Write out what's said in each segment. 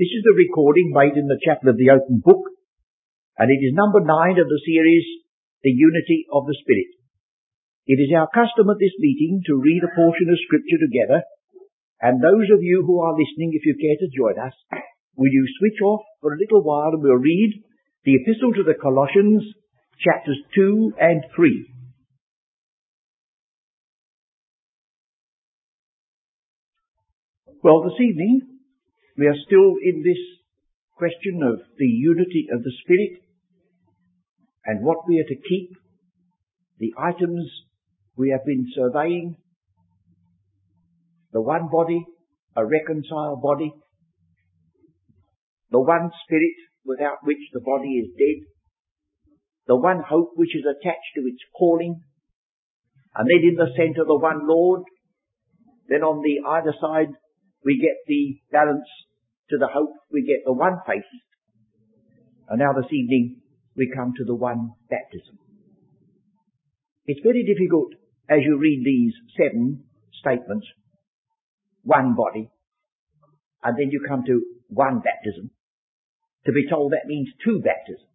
This is the recording made in the chapel of the open book, and it is number nine of the series, The Unity of the Spirit. It is our custom at this meeting to read a portion of scripture together, and those of you who are listening, if you care to join us, will you switch off for a little while and we'll read the epistle to the Colossians, chapters 2 and 3. Well, this evening, we are still in this question of the unity of the Spirit and what we are to keep, the items we have been surveying, the one body, a reconciled body, the one Spirit without which the body is dead, the one hope which is attached to its calling, and then in the centre the one Lord, then on the either side we get the balance to the hope, we get the one faith. And now this evening we come to the one baptism. It's very difficult as you read these seven statements, one body, and then you come to one baptism, to be told that means two baptisms.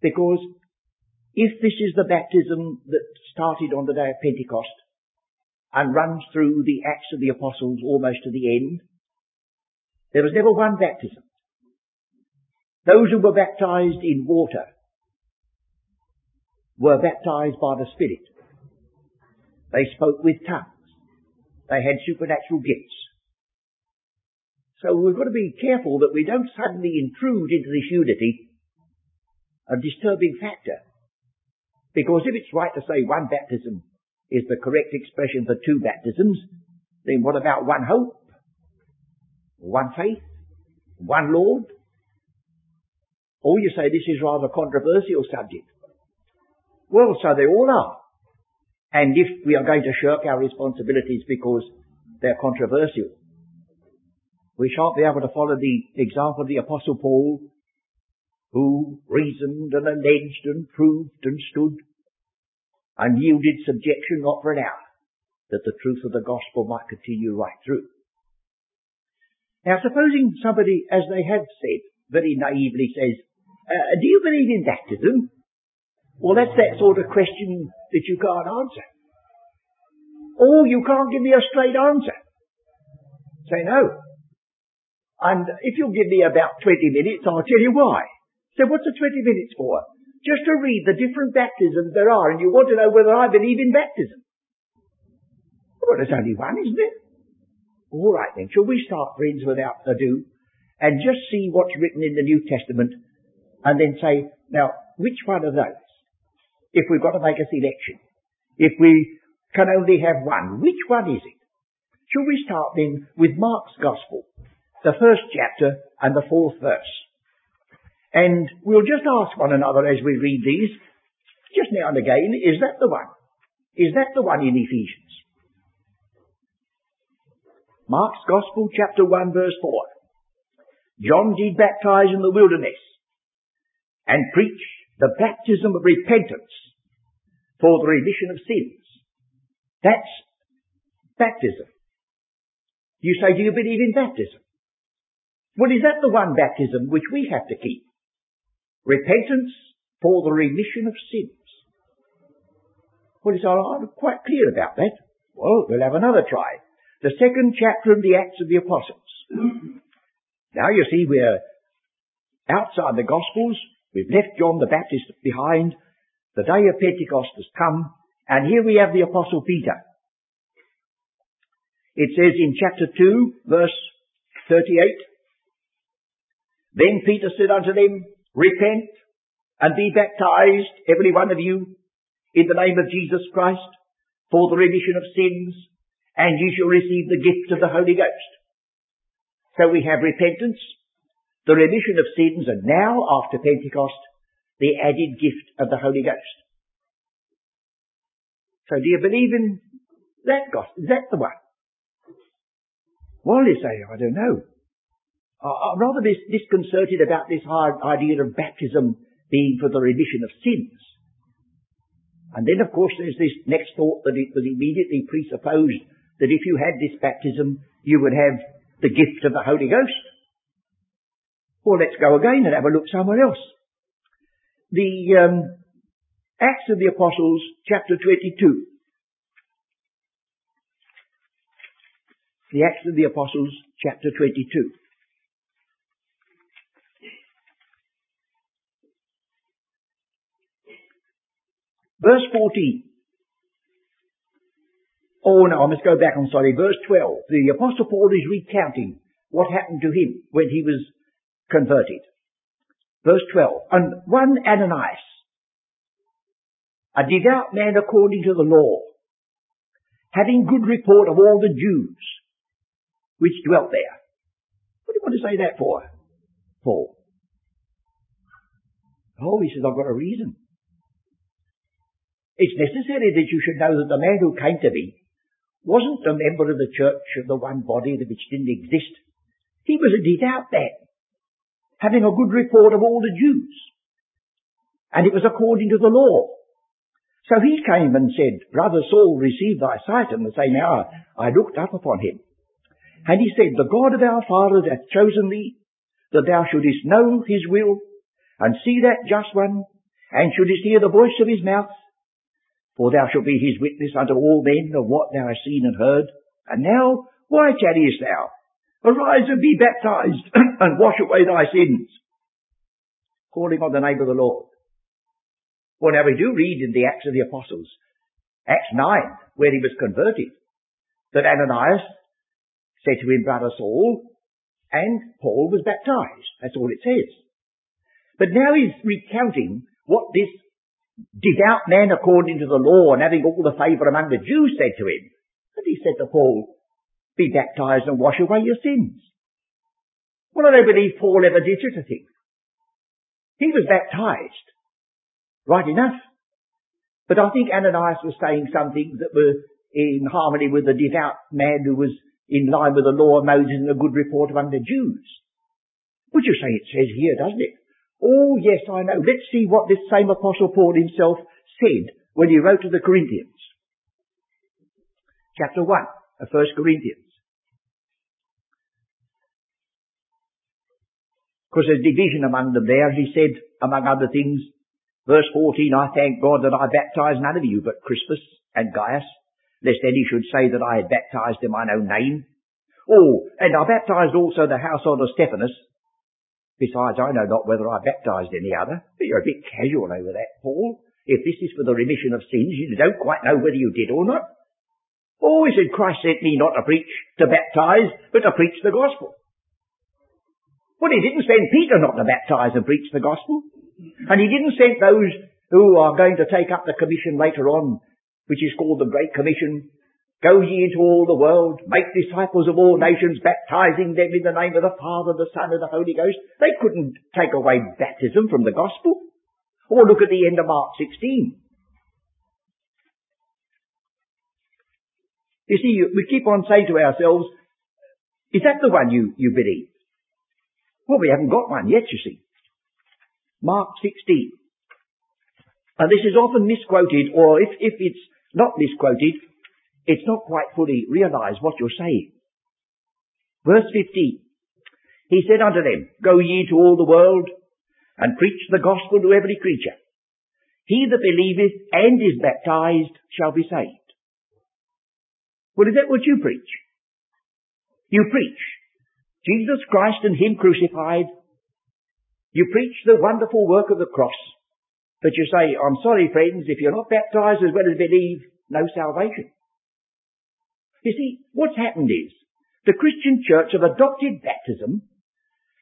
Because if this is the baptism that started on the day of Pentecost, and runs through the Acts of the Apostles almost to the end. There was never one baptism. Those who were baptized in water were baptized by the Spirit. They spoke with tongues. They had supernatural gifts. So we've got to be careful that we don't suddenly intrude into this unity, a disturbing factor. Because if it's right to say one baptism is the correct expression for two baptisms, then what about one hope? One faith? One Lord? Or you say this is rather a controversial subject. Well, so they all are. And if we are going to shirk our responsibilities because they're controversial, we shan't be able to follow the example of the Apostle Paul, who reasoned and alleged and proved and stood and yielded subjection not for an hour, that the truth of the gospel might continue right through. Now supposing somebody, as they have said, very naively says, uh, do you believe in baptism? Well, that's that sort of question that you can't answer. Or you can't give me a straight answer. Say no. And if you'll give me about 20 minutes, I'll tell you why. So what's the 20 minutes for? just to read the different baptisms there are, and you want to know whether I believe in baptism. Well, there's only one, isn't it? All right then, shall we start, friends, without ado, and just see what's written in the New Testament, and then say, now, which one of those? If we've got to make a selection, if we can only have one, which one is it? Shall we start then with Mark's Gospel, the first chapter and the fourth verse? And we'll just ask one another as we read these, just now and again, is that the one? Is that the one in Ephesians? Mark's Gospel, chapter 1, verse 4. John did baptize in the wilderness and preach the baptism of repentance for the remission of sins. That's baptism. You say, do you believe in baptism? Well, is that the one baptism which we have to keep? Repentance for the remission of sins. Well, it's I'm quite clear about that. Well, we'll have another try. The second chapter of the Acts of the Apostles. now you see we're outside the Gospels. We've left John the Baptist behind. The day of Pentecost has come. And here we have the Apostle Peter. It says in chapter 2, verse 38, Then Peter said unto them, repent and be baptized, every one of you, in the name of Jesus Christ for the remission of sins, and you shall receive the gift of the Holy Ghost. So we have repentance, the remission of sins, and now, after Pentecost, the added gift of the Holy Ghost. So do you believe in that gospel? Is that the one? Well, you say, I don't know. I'm rather dis- disconcerted about this idea of baptism being for the remission of sins. And then, of course, there's this next thought that it was immediately presupposed that if you had this baptism, you would have the gift of the Holy Ghost. Well, let's go again and have a look somewhere else. The um, Acts of the Apostles, chapter 22. The Acts of the Apostles, chapter 22. Verse 14. Oh no, I must go back, I'm sorry. Verse 12. The Apostle Paul is recounting what happened to him when he was converted. Verse 12. And one Ananias, a devout man according to the law, having good report of all the Jews which dwelt there. What do you want to say that for, Paul? Oh, he says, I've got a reason. It's necessary that you should know that the man who came to me wasn't a member of the church of the one body which didn't exist. He was a devout man, having a good report of all the Jews. And it was according to the law. So he came and said, Brother Saul, receive thy sight. And the same hour I looked up upon him. And he said, The God of our fathers hath chosen thee, that thou shouldest know his will, and see that just one, and shouldest hear the voice of his mouth, for thou shalt be his witness unto all men of what thou hast seen and heard. And now, why tarriest thou? Arise and be baptized, and wash away thy sins. Calling on the name of the Lord. Well, now we do read in the Acts of the Apostles, Acts 9, where he was converted, that Ananias said to him, Brother Saul, and Paul was baptized. That's all it says. But now he's recounting what this devout man according to the law and having all the favour among the Jews said to him. And he said to Paul, be baptized and wash away your sins. Well, I don't believe Paul ever did such a thing. He was baptized. Right enough. But I think Ananias was saying something that were in harmony with the devout man who was in line with the law of Moses and a good report among the Jews. Would you say it says here, doesn't it? Oh yes, I know. Let's see what this same Apostle Paul himself said when he wrote to the Corinthians. Chapter 1 of 1 Corinthians. Because there's division among them there. He said, among other things, verse 14, I thank God that I baptized none of you but Crispus and Gaius, lest any should say that I had baptized in mine own name. Oh, and I baptized also the household of Stephanas, Besides, I know not whether I baptized any other. But you're a bit casual over that, Paul. If this is for the remission of sins, you don't quite know whether you did or not. Oh, he said, Christ sent me not to preach, to baptize, but to preach the gospel. Well, he didn't send Peter not to baptize and preach the gospel. And he didn't send those who are going to take up the commission later on, which is called the Great Commission, Go ye into all the world, make disciples of all nations, baptizing them in the name of the Father, the Son, and the Holy Ghost. They couldn't take away baptism from the gospel. Or look at the end of Mark 16. You see, we keep on saying to ourselves, is that the one you, you believe? Well, we haven't got one yet, you see. Mark 16. And this is often misquoted, or if, if it's not misquoted, it's not quite fully realized what you're saying. Verse 15. He said unto them, Go ye to all the world and preach the gospel to every creature. He that believeth and is baptized shall be saved. Well, is that what you preach? You preach Jesus Christ and Him crucified. You preach the wonderful work of the cross. But you say, I'm sorry friends, if you're not baptized as well as believe, no salvation. You see, what's happened is, the Christian church have adopted baptism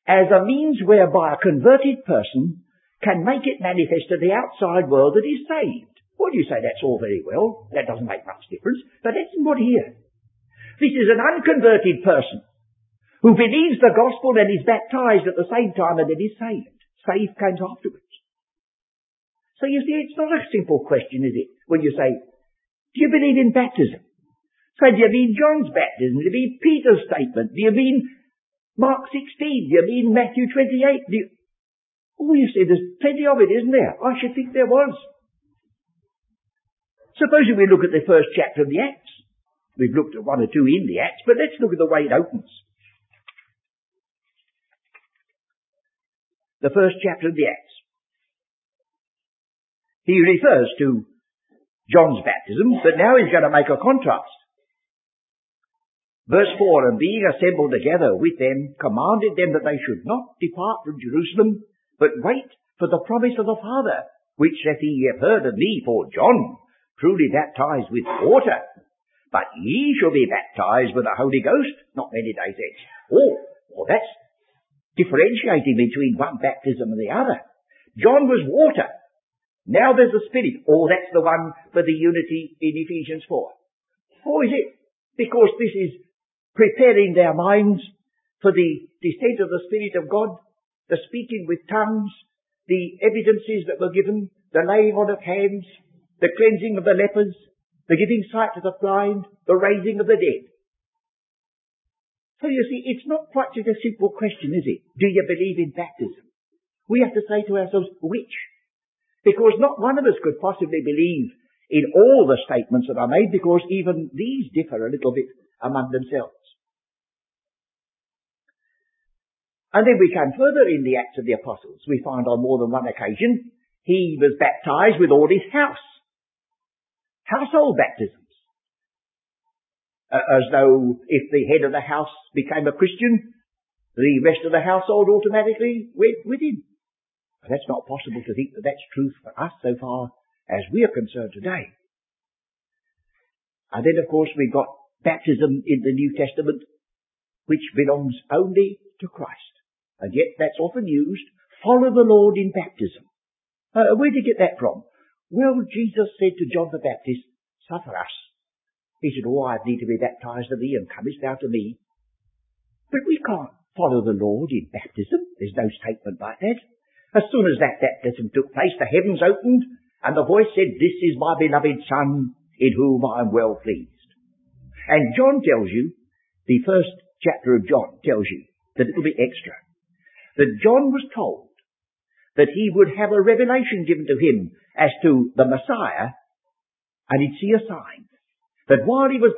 as a means whereby a converted person can make it manifest to the outside world that he's saved. Well, you say that's all very well. That doesn't make much difference. But that's not here. This is an unconverted person who believes the gospel and is baptized at the same time and then is saved. Saved comes afterwards. So you see, it's not a simple question, is it? When you say, do you believe in baptism? So do you mean John's baptism? Do you mean Peter's statement? Do you mean Mark 16? Do you mean Matthew 28? Do you... Oh, you see, there's plenty of it, isn't there? I should think there was. Suppose we look at the first chapter of the Acts. We've looked at one or two in the Acts, but let's look at the way it opens. The first chapter of the Acts. He refers to John's baptism, but now he's going to make a contrast. Verse 4, And being assembled together with them, commanded them that they should not depart from Jerusalem, but wait for the promise of the Father, which saith he, have heard of me, for John truly baptized with water, but ye shall be baptized with the Holy Ghost not many days hence. Oh, well that's differentiating between one baptism and the other. John was water. Now there's the Spirit. Oh, that's the one for the unity in Ephesians 4. Oh, is it? Because this is preparing their minds for the descent of the Spirit of God, the speaking with tongues, the evidences that were given, the laying on of hands, the cleansing of the lepers, the giving sight to the blind, the raising of the dead. So you see, it's not quite just a simple question, is it? Do you believe in baptism? We have to say to ourselves, which? Because not one of us could possibly believe in all the statements that are made because even these differ a little bit among themselves. And then we come further in the Acts of the Apostles. We find on more than one occasion he was baptized with all his house. Household baptisms. As though if the head of the house became a Christian, the rest of the household automatically went with him. But that's not possible to think that that's true for us so far as we are concerned today. And then of course we've got baptism in the New Testament, which belongs only to Christ. And yet that's often used, follow the Lord in baptism. Uh, where did you get that from? Well, Jesus said to John the Baptist, suffer us. He said, oh, I need to be baptized of thee, and comest thou to me. But we can't follow the Lord in baptism. There's no statement like that. As soon as that baptism took place, the heavens opened, and the voice said, This is my beloved Son, in whom I am well pleased. And John tells you, the first chapter of John tells you, that it'll be extra that John was told that he would have a revelation given to him as to the Messiah, and he'd see a sign. That while he was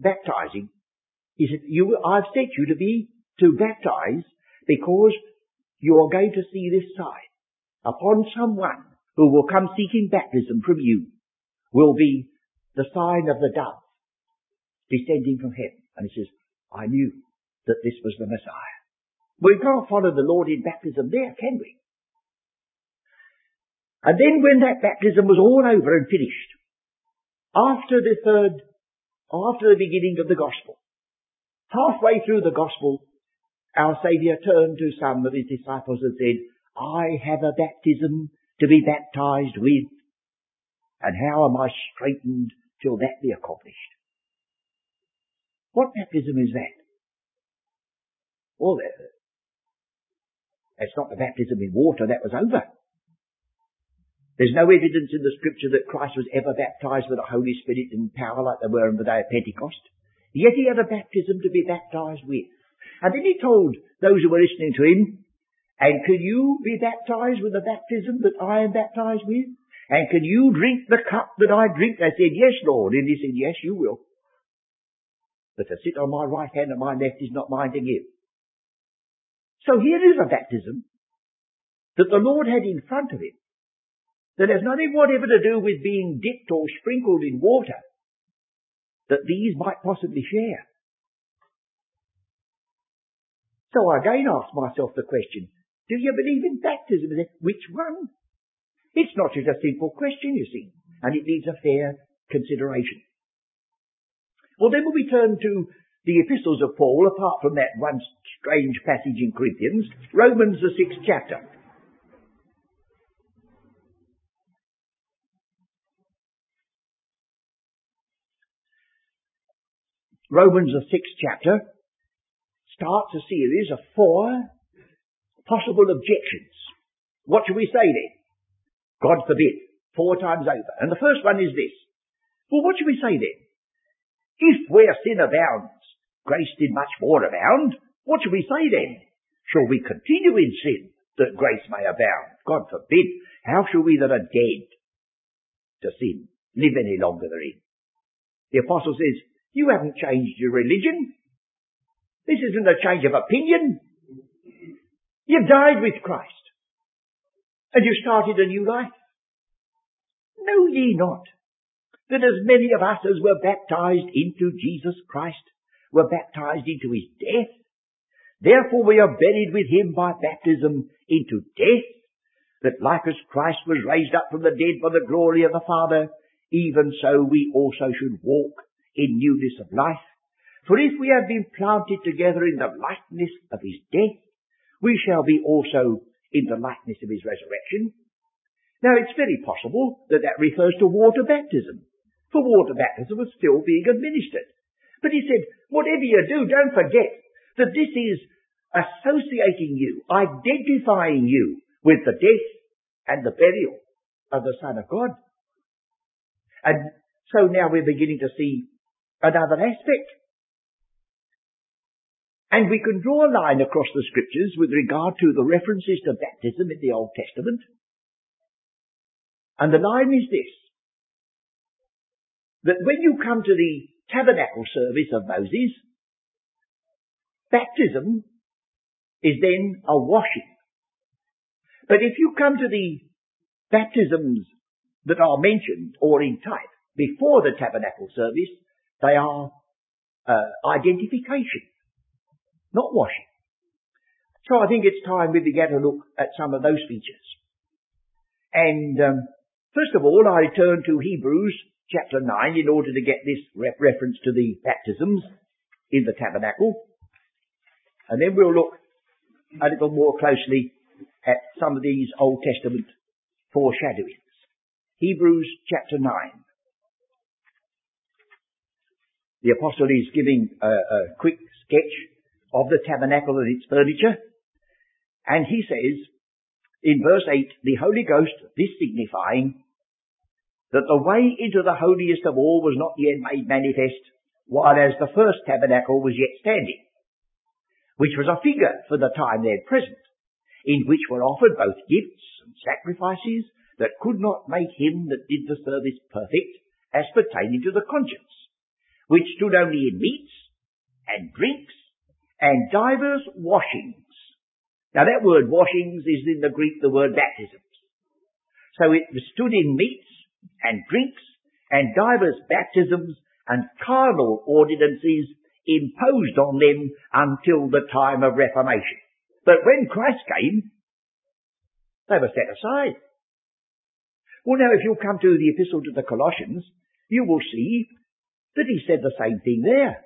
baptizing, he said, you, I've sent you to be, to baptize because you are going to see this sign. Upon someone who will come seeking baptism from you will be the sign of the dove descending from heaven. And he says, I knew that this was the Messiah. We can't follow the Lord in baptism there, can we? And then when that baptism was all over and finished, after the third, after the beginning of the gospel, halfway through the gospel, our Saviour turned to some of his disciples and said, I have a baptism to be baptized with, and how am I straitened till that be accomplished? What baptism is that? Well, it's not the baptism in water, that was over. There's no evidence in the scripture that Christ was ever baptized with the Holy Spirit in power like they were on the day of Pentecost. Yet he had a baptism to be baptized with. And then he told those who were listening to him, and can you be baptized with the baptism that I am baptized with? And can you drink the cup that I drink? They said, yes, Lord. And he said, yes, you will. But to sit on my right hand and my left is not mine to give. So here is a baptism that the Lord had in front of him that has nothing whatever to do with being dipped or sprinkled in water that these might possibly share. So I again ask myself the question, do you believe in baptism? Which one? It's not just a simple question, you see, and it needs a fair consideration. Well, then when we turn to the epistles of Paul, apart from that one strange passage in Corinthians, Romans the sixth chapter. Romans the sixth chapter starts a series of four possible objections. What shall we say then? God forbid. Four times over. And the first one is this. Well, what shall we say then? If where sin abounds, grace did much more abound, what shall we say then? Shall we continue in sin that grace may abound? God forbid. How shall we that are dead to sin live any longer therein? The apostle says, you haven't changed your religion. This isn't a change of opinion. You've died with Christ. And you started a new life. Know ye not that as many of us as were baptized into Jesus Christ were baptized into his death? Therefore we are buried with him by baptism into death, that like as Christ was raised up from the dead by the glory of the Father, even so we also should walk in newness of life. For if we have been planted together in the likeness of his death, we shall be also in the likeness of his resurrection. Now it's very possible that that refers to water baptism, for water baptism was still being administered. But he said, whatever you do, don't forget that this is associating you, identifying you with the death and the burial of the Son of God. And so now we're beginning to see another aspect. And we can draw a line across the scriptures with regard to the references to baptism in the Old Testament. And the line is this. That when you come to the tabernacle service of Moses, baptism is then a washing. But if you come to the baptisms that are mentioned or in type before the tabernacle service, they are uh, identification, not washing. So I think it's time we began to look at some of those features. And um, first of all, I turn to Hebrews chapter 9 in order to get this re- reference to the baptisms in the tabernacle. And then we'll look a little more closely at some of these Old Testament foreshadowings. Hebrews chapter 9. The apostle is giving a, a quick sketch of the tabernacle and its furniture. And he says, in verse 8, the Holy Ghost, this signifying that the way into the holiest of all was not yet made manifest, while as the first tabernacle was yet standing, which was a figure for the time then present, in which were offered both gifts and sacrifices that could not make him that did the service perfect as pertaining to the conscience, which stood only in meats and drinks and divers washings. Now that word washings is in the Greek the word baptisms. So it stood in meats and drinks and divers baptisms and carnal ordinances imposed on them until the time of Reformation. But when Christ came, they were set aside. Well now if you come to the epistle to the Colossians, you will see that he said the same thing there.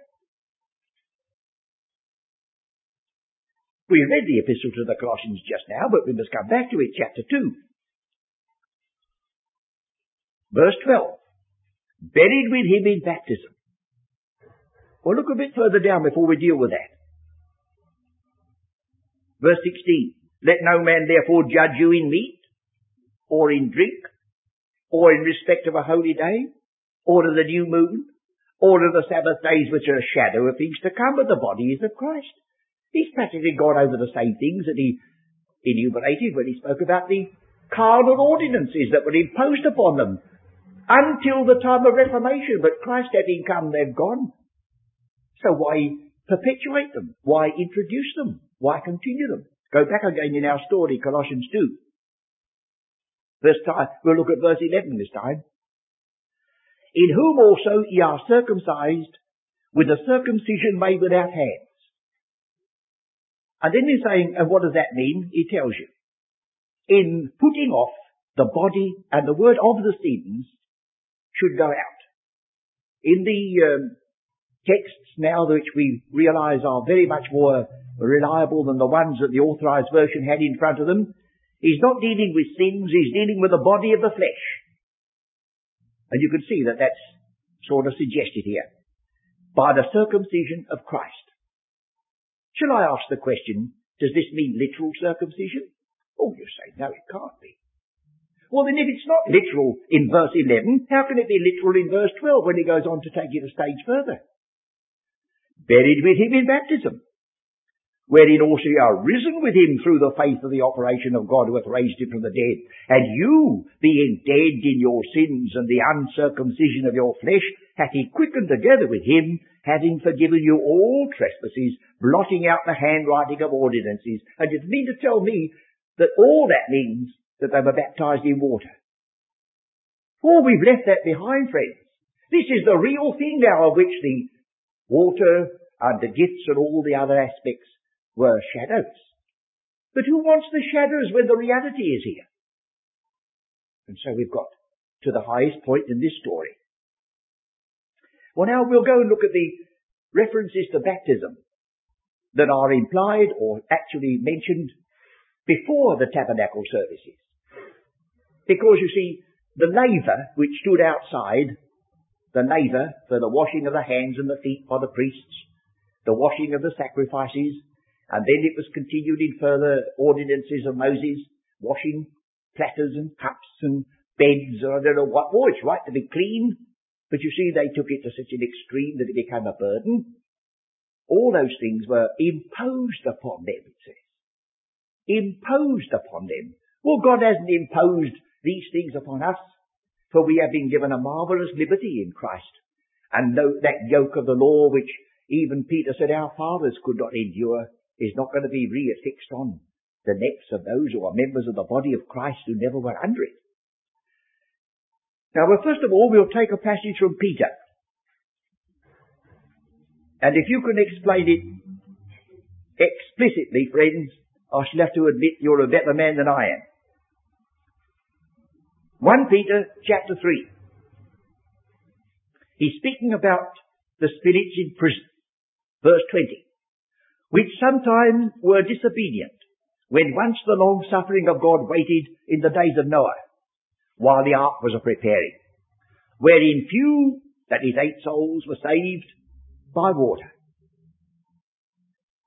We read the epistle to the Colossians just now, but we must come back to it, chapter 2. Verse 12. Buried with him in baptism. Well, look a bit further down before we deal with that. Verse 16. Let no man therefore judge you in meat, or in drink, or in respect of a holy day, or of the new moon, or of the Sabbath days which are a shadow of things to come, but the body is of Christ. He's practically gone over the same things that he enumerated when he spoke about the carnal ordinances that were imposed upon them until the time of Reformation. But Christ having come, they're gone. So why perpetuate them? Why introduce them? Why continue them? Go back again in our story, Colossians 2. Verse time, we'll look at verse 11 this time. In whom also ye are circumcised with a circumcision made without hands. And then he's saying, and what does that mean? He tells you. In putting off the body and the word of the sins should go out. In the um, texts now which we realize are very much more reliable than the ones that the authorized version had in front of them, He's not dealing with sins, he's dealing with the body of the flesh. And you can see that that's sort of suggested here. By the circumcision of Christ. Shall I ask the question, does this mean literal circumcision? Oh, you say, no, it can't be. Well, then if it's not literal in verse 11, how can it be literal in verse 12 when he goes on to take it a stage further? Buried with him in baptism wherein also ye are risen with him through the faith of the operation of God who hath raised him from the dead. And you, being dead in your sins and the uncircumcision of your flesh, hath he quickened together with him, having forgiven you all trespasses, blotting out the handwriting of ordinances. And you mean to tell me that all that means that they were baptized in water. Oh, we've left that behind, friends. This is the real thing now of which the water and the gifts and all the other aspects were shadows. But who wants the shadows when the reality is here? And so we've got to the highest point in this story. Well now we'll go and look at the references to baptism that are implied or actually mentioned before the tabernacle services. Because you see, the laver which stood outside, the laver for the washing of the hands and the feet by the priests, the washing of the sacrifices, and then it was continued in further ordinances of Moses, washing platters and cups and beds, and I don't know what. Oh, it's right to be clean. But you see, they took it to such an extreme that it became a burden. All those things were imposed upon them, it says. Imposed upon them. Well, God hasn't imposed these things upon us, for we have been given a marvelous liberty in Christ. And that yoke of the law which even Peter said our fathers could not endure is not going to be reaffixed on the necks of those who are members of the body of Christ who never were under it. Now, well, first of all, we'll take a passage from Peter. And if you can explain it explicitly, friends, I shall have to admit you're a better man than I am. 1 Peter chapter 3. He's speaking about the spirits in prison. Verse 20. Which sometimes were disobedient, when once the long suffering of God waited in the days of Noah, while the ark was a preparing, wherein few, that is eight souls, were saved by water.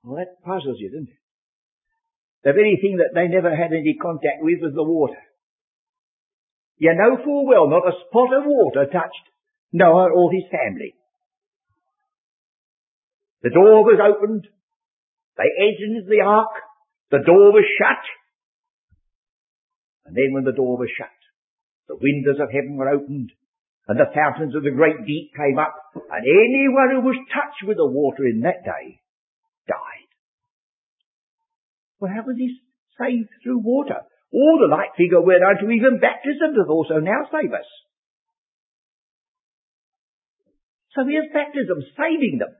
Well, that puzzles you, doesn't it? The very thing that they never had any contact with was the water. You know full well not a spot of water touched Noah or his family. The door was opened. They entered into the ark. The door was shut. And then when the door was shut, the windows of heaven were opened, and the fountains of the great deep came up, and anyone who was touched with the water in that day died. Well, how was he saved through water? All the like figure went unto even baptism doth also now save us. So here's baptism saving them.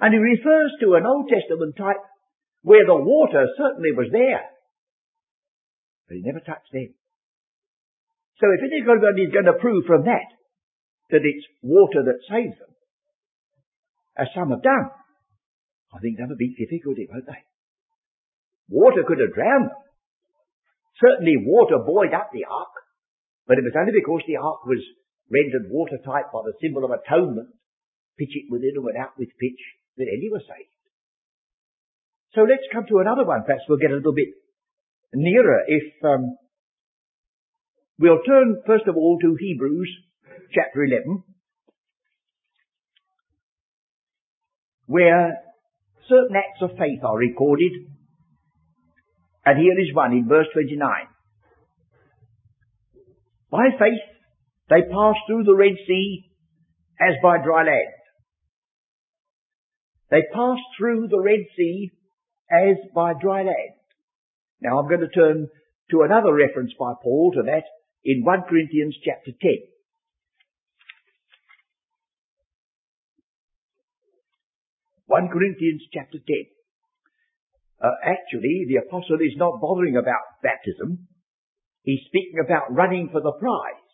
And he refers to an Old Testament type where the water certainly was there. But he never touched them. So if anybody is going to prove from that that it's water that saves them, as some have done, I think that'll be difficulty, won't they? Water could have drowned them. Certainly water buoyed up the ark, but it was only because the ark was rendered watertight by the symbol of atonement, pitch it within and without with pitch, that any were saved. So let's come to another one. Perhaps we'll get a little bit nearer if um, We'll turn first of all to Hebrews chapter 11, where certain acts of faith are recorded. And here is one in verse 29. By faith, they passed through the Red Sea as by dry land. They passed through the Red Sea as by dry land. Now I'm going to turn to another reference by Paul to that in 1 Corinthians chapter 10. One Corinthians chapter 10. Uh, actually, the apostle is not bothering about baptism. He's speaking about running for the prize.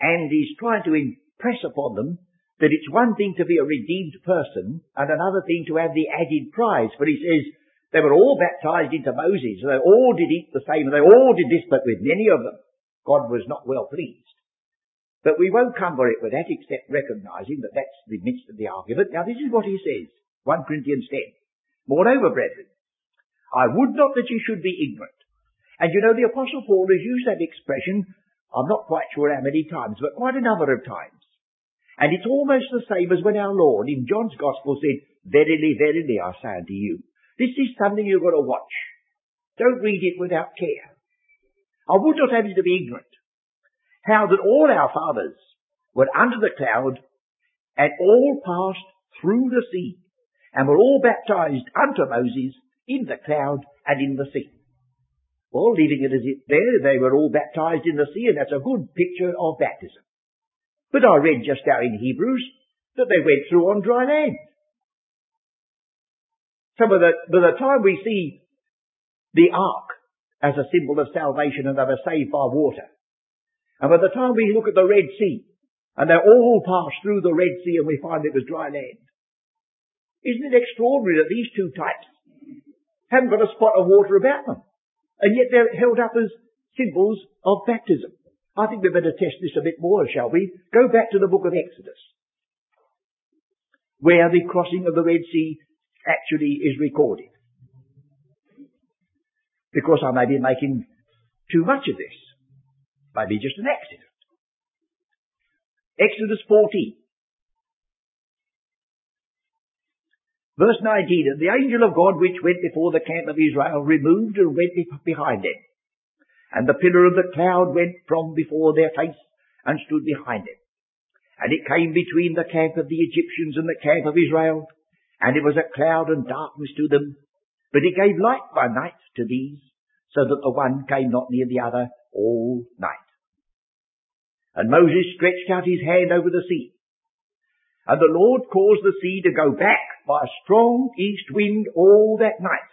And he's trying to impress upon them that it's one thing to be a redeemed person and another thing to have the added prize. For he says, they were all baptized into Moses, they all did eat the same, they all did this, but with many of them God was not well pleased. But we won't cumber it with that except recognizing that that's the midst of the argument. Now this is what he says, 1 Corinthians 10. Moreover, brethren, I would not that you should be ignorant. And you know the apostle Paul has used that expression, I'm not quite sure how many times, but quite a number of times. And it's almost the same as when our Lord in John's Gospel said, Verily, verily, I say unto you. This is something you've got to watch. Don't read it without care. I would not have you to be ignorant how that all our fathers were under the cloud and all passed through the sea and were all baptized unto Moses in the cloud and in the sea. Well, leaving it as it there, they were all baptized in the sea, and that's a good picture of baptism. But I read just now in Hebrews that they went through on dry land. So by the, by the time we see the ark as a symbol of salvation and they were saved by water, and by the time we look at the Red Sea, and they all passed through the Red Sea and we find it was dry land, isn't it extraordinary that these two types haven't got a spot of water about them? And yet they're held up as symbols of baptism. I think we'd better test this a bit more, shall we? Go back to the book of Exodus, where the crossing of the Red Sea actually is recorded. Because I may be making too much of this. Maybe just an accident. Exodus 14. Verse 19, and the angel of God which went before the camp of Israel removed and went behind them. And the pillar of the cloud went from before their face and stood behind them. And it came between the camp of the Egyptians and the camp of Israel. And it was a cloud and darkness to them. But it gave light by night to these, so that the one came not near the other all night. And Moses stretched out his hand over the sea. And the Lord caused the sea to go back by a strong east wind all that night,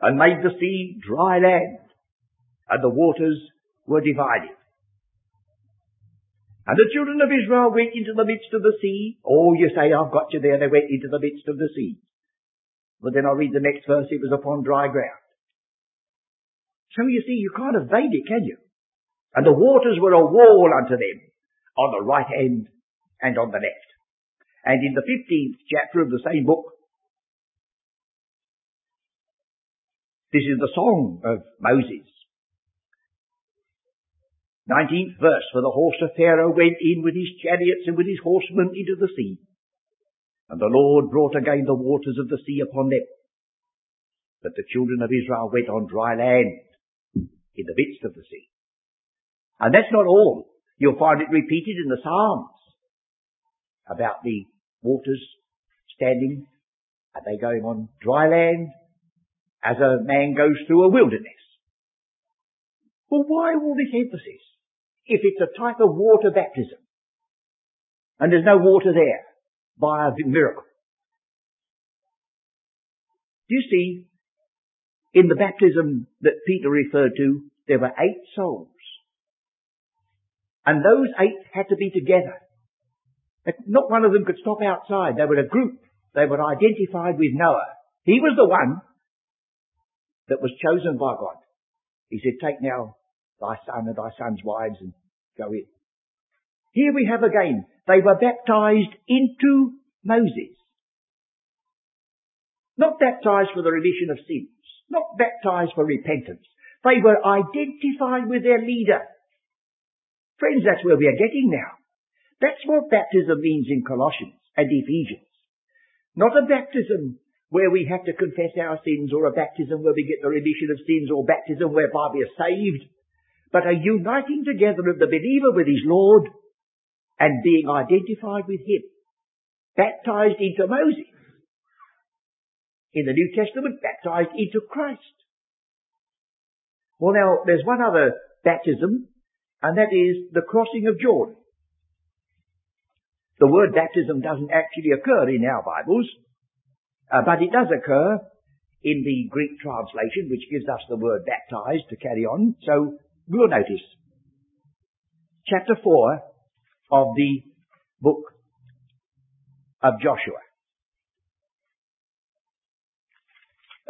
and made the sea dry land, and the waters were divided. And the children of Israel went into the midst of the sea. Oh, you say, I've got you there. They went into the midst of the sea. But then I'll read the next verse. It was upon dry ground. So you see, you can't evade it, can you? And the waters were a wall unto them on the right hand and on the left. And in the 15th chapter of the same book, this is the song of Moses. 19th verse, for the horse of Pharaoh went in with his chariots and with his horsemen into the sea. And the Lord brought again the waters of the sea upon them. But the children of Israel went on dry land in the midst of the sea. And that's not all. You'll find it repeated in the Psalms about the waters standing. Are they going on dry land as a man goes through a wilderness? Well, why all this emphasis if it's a type of water baptism and there's no water there by a miracle? Do you see, in the baptism that Peter referred to, there were eight souls. And those eight had to be together. Not one of them could stop outside. They were a group. They were identified with Noah. He was the one that was chosen by God. He said, take now thy son and thy son's wives and go in. Here we have again, they were baptized into Moses. Not baptized for the remission of sins. Not baptized for repentance. They were identified with their leader. Friends, that's where we are getting now. That's what baptism means in Colossians and Ephesians. Not a baptism where we have to confess our sins or a baptism where we get the remission of sins or baptism whereby we are saved, but a uniting together of the believer with his Lord and being identified with him. Baptized into Moses. In the New Testament, baptized into Christ. Well now, there's one other baptism, and that is the crossing of Jordan. The word baptism doesn't actually occur in our Bibles, uh, but it does occur in the Greek translation, which gives us the word baptized to carry on. So we'll notice chapter 4 of the book of Joshua.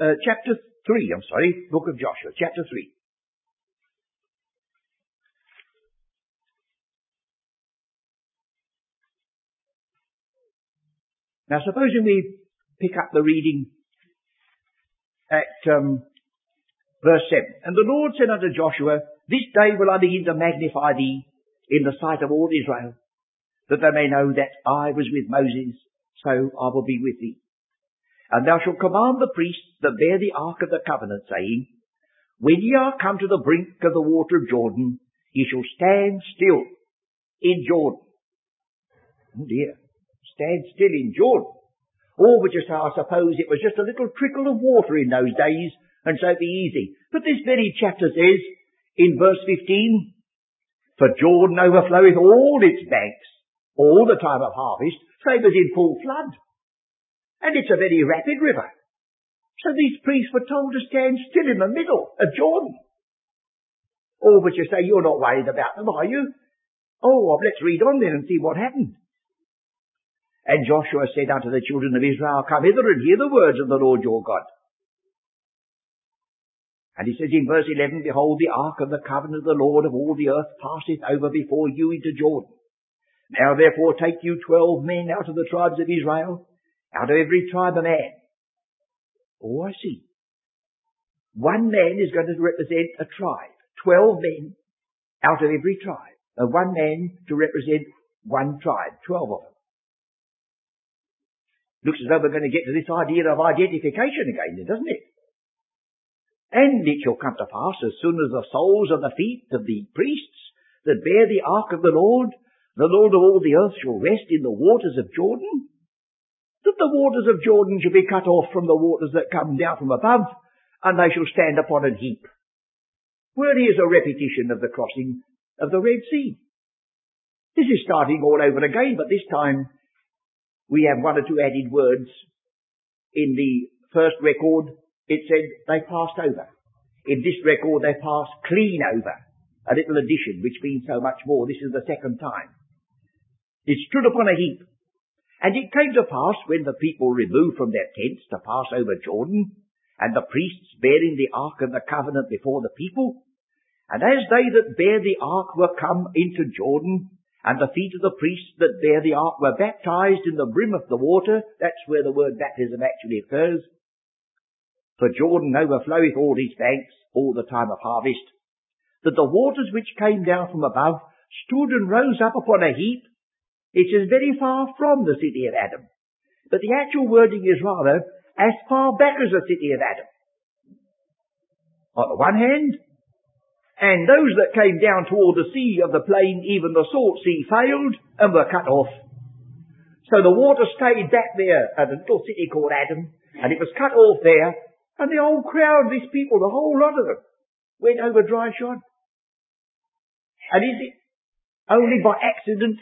Uh, chapter 3, I'm sorry, book of Joshua, chapter 3. Now supposing we pick up the reading at um, verse 7. And the Lord said unto Joshua, This day will I begin to magnify thee in the sight of all Israel, that they may know that I was with Moses, so I will be with thee. And thou shalt command the priests that bear the ark of the covenant, saying, When ye are come to the brink of the water of Jordan, ye shall stand still in Jordan. Oh dear stand still in Jordan. Or would you say, I suppose it was just a little trickle of water in those days, and so be easy. But this very chapter says, in verse 15, For Jordan overfloweth all its banks, all the time of harvest, same as in full flood. And it's a very rapid river. So these priests were told to stand still in the middle of Jordan. Oh, but you say you're not worried about them, are you? Oh, well, let's read on then and see what happened. And Joshua said unto the children of Israel, Come hither and hear the words of the Lord your God. And he says in verse 11, Behold, the ark of the covenant of the Lord of all the earth passeth over before you into Jordan. Now therefore take you twelve men out of the tribes of Israel, out of every tribe a man. Oh, I see. One man is going to represent a tribe. Twelve men out of every tribe. And one man to represent one tribe. Twelve of them. Looks as though we're going to get to this idea of identification again, doesn't it? And it shall come to pass as soon as the soles of the feet of the priests that bear the ark of the Lord, the Lord of all the earth shall rest in the waters of Jordan, that the waters of Jordan shall be cut off from the waters that come down from above, and they shall stand upon an heap. Where is a repetition of the crossing of the Red Sea. This is starting all over again, but this time we have one or two added words. In the first record, it said they passed over. In this record, they passed clean over. A little addition, which means so much more. This is the second time. It stood upon a heap. And it came to pass when the people removed from their tents to pass over Jordan, and the priests bearing the ark of the covenant before the people, and as they that bear the ark were come into Jordan, and the feet of the priests that bear the ark were baptized in the brim of the water. That's where the word baptism actually occurs. For Jordan overfloweth all his banks all the time of harvest. That the waters which came down from above stood and rose up upon a heap. It is very far from the city of Adam. But the actual wording is rather as far back as the city of Adam. On the one hand, and those that came down toward the sea of the plain, even the salt sea, failed and were cut off. So the water stayed back there at a little city called Adam, and it was cut off there, and the whole crowd, these people, the whole lot of them, went over dry shod. And is it only by accident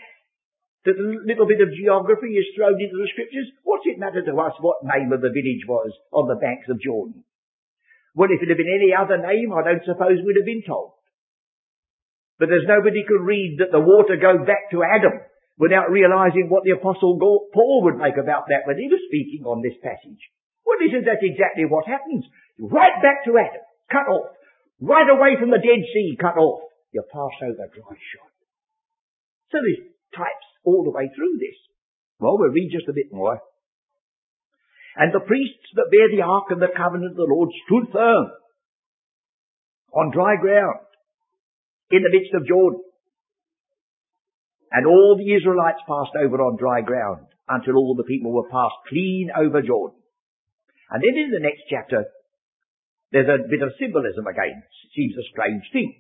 that a little bit of geography is thrown into the scriptures? What's it matter to us what name of the village was on the banks of Jordan? Well, if it had been any other name, I don't suppose we'd have been told. But there's nobody could read that the water go back to Adam without realizing what the apostle Paul would make about that when he was speaking on this passage. Well, isn't that exactly what happens? Right back to Adam, cut off. Right away from the Dead Sea, cut off. You pass over dry shod. So there's types all the way through this. Well, we'll read just a bit more. And the priests that bear the ark of the covenant of the Lord stood firm on dry ground in the midst of Jordan. And all the Israelites passed over on dry ground until all the people were passed clean over Jordan. And then in the next chapter, there's a bit of symbolism again. It seems a strange thing.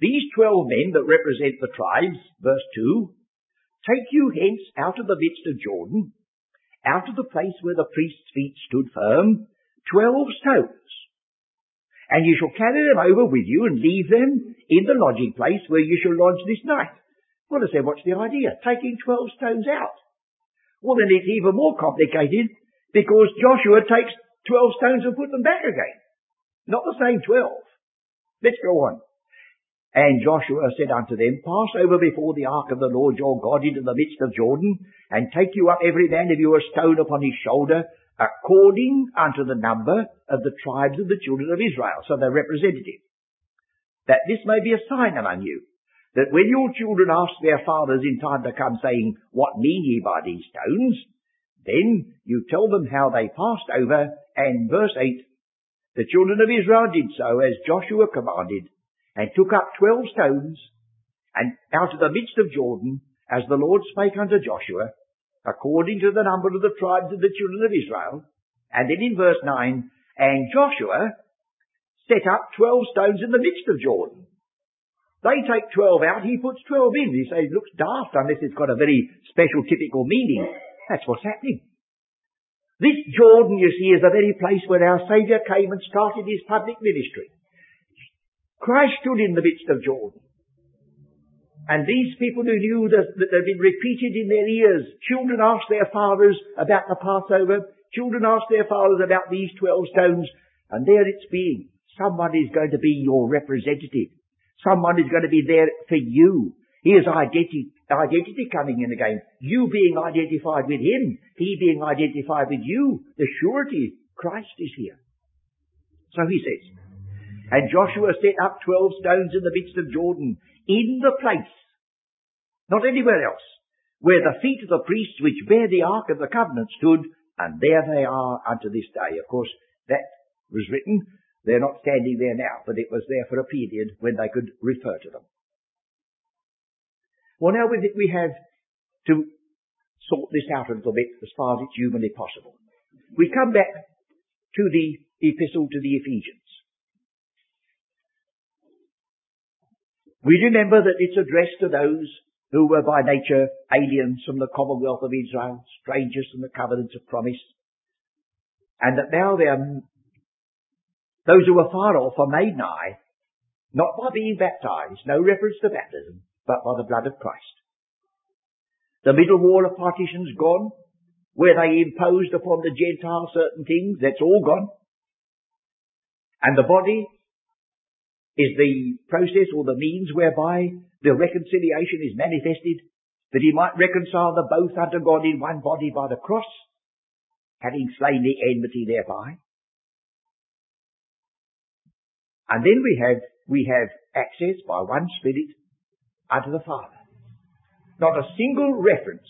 These twelve men that represent the tribes, verse 2, take you hence out of the midst of Jordan, out of the place where the priest's feet stood firm, twelve stones. And you shall carry them over with you and leave them in the lodging place where you shall lodge this night. Well, I said, what's the idea? Taking twelve stones out. Well, then it's even more complicated because Joshua takes twelve stones and put them back again. Not the same twelve. Let's go on. And Joshua said unto them, Pass over before the ark of the Lord your God into the midst of Jordan, and take you up every man of you a stone upon his shoulder, according unto the number of the tribes of the children of Israel. So they're representative. That this may be a sign among you, that when your children ask their fathers in time to come, saying, What mean ye by these stones? Then you tell them how they passed over, and verse 8, the children of Israel did so as Joshua commanded, and took up twelve stones, and out of the midst of Jordan, as the Lord spake unto Joshua, according to the number of the tribes of the children of Israel. And then in verse 9, and Joshua set up twelve stones in the midst of Jordan. They take twelve out, he puts twelve in. He says looks daft unless it's got a very special typical meaning. That's what's happening. This Jordan, you see, is the very place where our Saviour came and started his public ministry. Christ stood in the midst of Jordan. And these people who knew that, that had been repeated in their ears, children asked their fathers about the Passover, children asked their fathers about these twelve stones, and there it's being. Someone is going to be your representative. Someone is going to be there for you. Here's identity, identity coming in again. You being identified with Him. He being identified with you. The surety Christ is here. So he says, and Joshua set up twelve stones in the midst of Jordan, in the place, not anywhere else, where the feet of the priests which bear the ark of the covenant stood, and there they are unto this day. Of course, that was written they're not standing there now, but it was there for a period when they could refer to them. Well, now with it we have to sort this out a little bit as far as it's humanly possible. We come back to the epistle to the Ephesians. We remember that it's addressed to those who were by nature aliens from the commonwealth of Israel, strangers from the covenants of promise, and that now they're those who were far off are made nigh, not by being baptized, no reference to baptism, but by the blood of Christ. The middle wall of partition's gone, where they imposed upon the Gentiles certain things, that's all gone. And the body is the process or the means whereby the reconciliation is manifested, that he might reconcile the both unto God in one body by the cross, having slain the enmity thereby. And then we have, we have access by one Spirit unto the Father. Not a single reference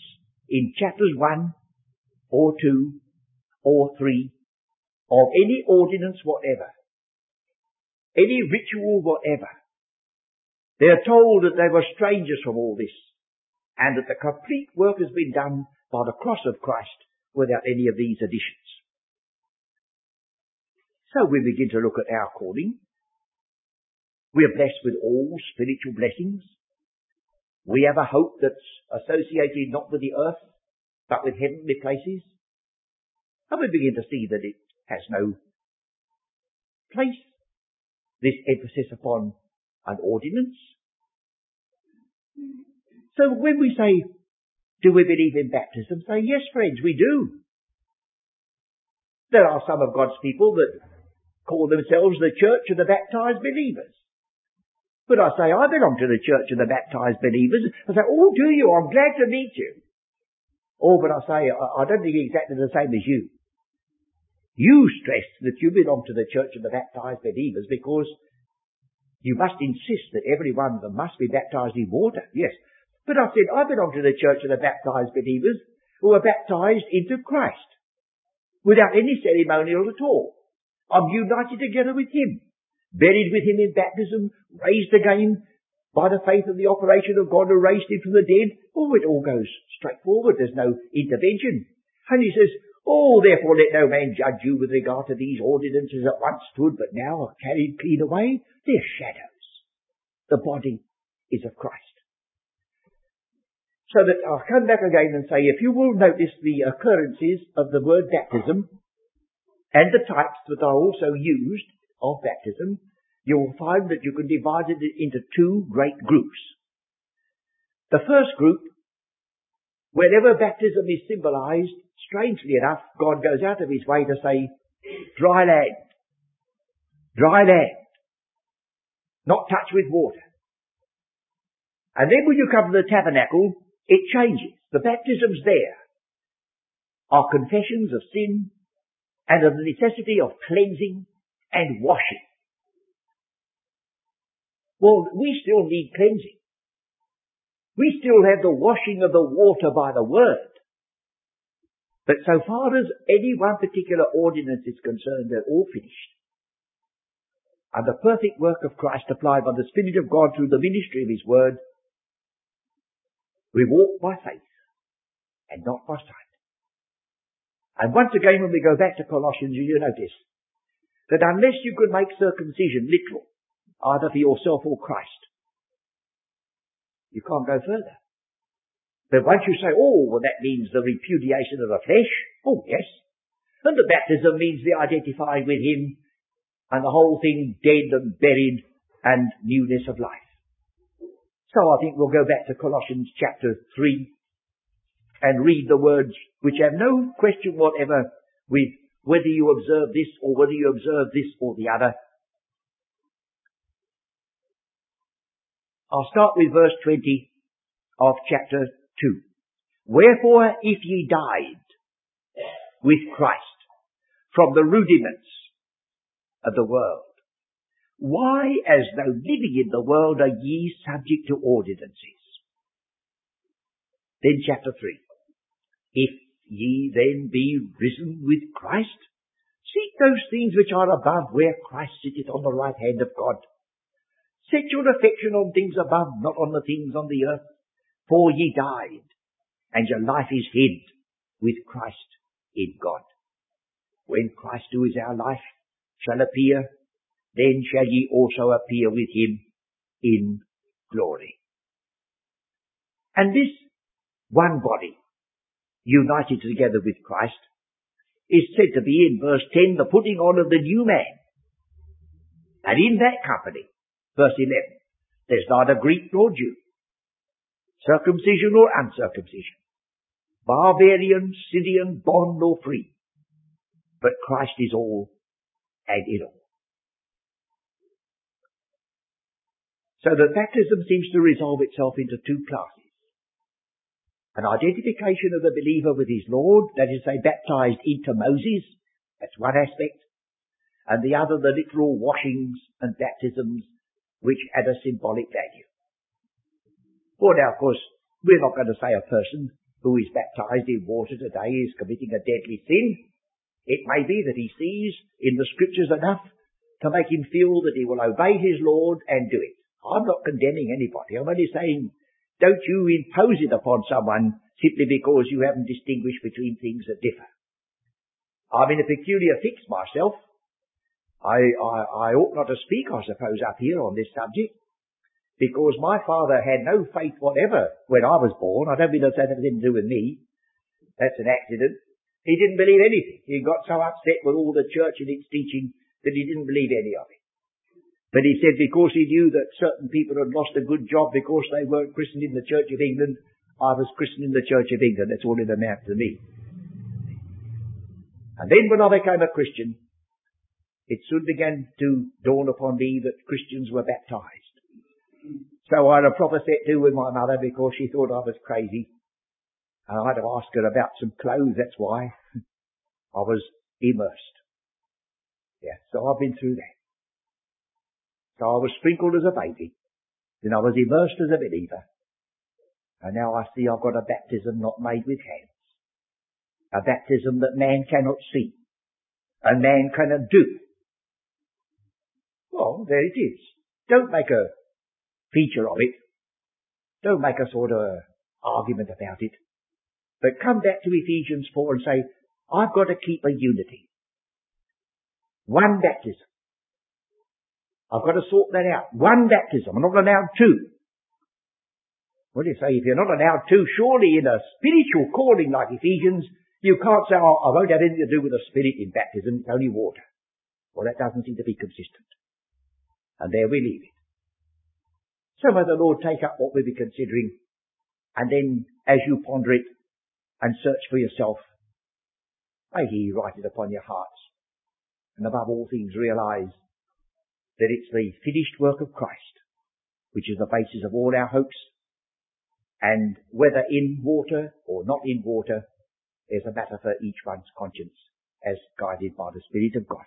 in chapters 1 or 2 or 3 of any ordinance whatever, any ritual whatever. They are told that they were strangers from all this and that the complete work has been done by the cross of Christ without any of these additions. So we begin to look at our calling we are blessed with all spiritual blessings. We have a hope that's associated not with the earth, but with heavenly places. And we begin to see that it has no place, this emphasis upon an ordinance. So when we say, do we believe in baptism? Say, yes friends, we do. There are some of God's people that call themselves the church of the baptized believers. But I say, I belong to the church of the baptized believers. I say, oh, do you? I'm glad to meet you. Oh, but I say, I, I don't think exactly the same as you. You stress that you belong to the church of the baptized believers because you must insist that every one of them must be baptized in water. Yes. But I said, I belong to the church of the baptized believers who are baptized into Christ without any ceremonial at all. I'm united together with Him buried with him in baptism, raised again by the faith of the operation of God who raised him from the dead. Oh, it all goes straight forward. There's no intervention. And he says, Oh, therefore let no man judge you with regard to these ordinances that once stood, but now are carried clean away. They're shadows. The body is of Christ. So that I'll come back again and say, if you will notice the occurrences of the word baptism and the types that are also used of baptism, you will find that you can divide it into two great groups. The first group, whenever baptism is symbolized, strangely enough, God goes out of his way to say, dry land, dry land, not touched with water. And then when you come to the tabernacle, it changes. The baptisms there are confessions of sin and of the necessity of cleansing and washing. Well, we still need cleansing. We still have the washing of the water by the word. But so far as any one particular ordinance is concerned, they're all finished. And the perfect work of Christ applied by the Spirit of God through the ministry of His Word, we walk by faith and not by sight. And once again when we go back to Colossians, you notice that unless you could make circumcision literal, either for yourself or Christ, you can't go further. But once you say, oh, well that means the repudiation of the flesh, oh yes, And the baptism means the identifying with Him and the whole thing dead and buried and newness of life. So I think we'll go back to Colossians chapter 3 and read the words which have no question whatever with whether you observe this or whether you observe this or the other. I'll start with verse 20 of chapter 2. Wherefore, if ye died with Christ from the rudiments of the world, why, as though living in the world, are ye subject to ordinances? Then chapter 3. If ye then be risen with Christ, seek those things which are above where Christ sitteth on the right hand of God. Set your affection on things above, not on the things on the earth. For ye died, and your life is hid with Christ in God. When Christ who is our life shall appear, then shall ye also appear with him in glory. And this one body, united together with Christ, is said to be in verse 10 the putting on of the new man. And in that company, verse 11, there's neither Greek nor Jew, circumcision or uncircumcision, barbarian, Scythian, bond or free, but Christ is all and in all. So that baptism seems to resolve itself into two classes. An identification of the believer with his Lord, that is, they baptized into Moses, that's one aspect, and the other the literal washings and baptisms which had a symbolic value. Well now, of course, we're not going to say a person who is baptized in water today is committing a deadly sin. It may be that he sees in the scriptures enough to make him feel that he will obey his Lord and do it. I'm not condemning anybody. I'm only saying, don't you impose it upon someone simply because you haven't distinguished between things that differ. I'm in a peculiar fix myself. I, I, I ought not to speak, I suppose, up here on this subject, because my father had no faith whatever when I was born. I don't mean that's anything to do with me. That's an accident. He didn't believe anything. He got so upset with all the church and its teaching that he didn't believe any of it. But he said because he knew that certain people had lost a good job because they weren't christened in the Church of England, I was christened in the Church of England. That's all it amounted to me. And then when I became a Christian, it soon began to dawn upon me that Christians were baptized. So I had a proper set to with my mother because she thought I was crazy. And I had to ask her about some clothes, that's why. I was immersed. Yeah, so I've been through that. So I was sprinkled as a baby. Then I was immersed as a believer. And now I see I've got a baptism not made with hands. A baptism that man cannot see. And man cannot do. Well, there it is. Don't make a feature of it. Don't make a sort of argument about it. But come back to Ephesians 4 and say, I've got to keep a unity. One baptism. I've got to sort that out. One baptism. I'm not allowed two. What do you say? If you're not allowed two, surely in a spiritual calling like Ephesians, you can't say, oh, I won't have anything to do with the Spirit in baptism, it's only water. Well, that doesn't seem to be consistent. And there we leave it. So may the Lord take up what we'll be considering, and then as you ponder it and search for yourself, may He write it upon your hearts, and above all things realize that it's the finished work of Christ, which is the basis of all our hopes. And whether in water or not in water is a matter for each one's conscience as guided by the Spirit of God.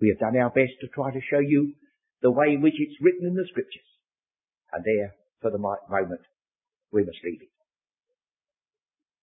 We have done our best to try to show you the way in which it's written in the scriptures. And there, for the moment, we must leave it.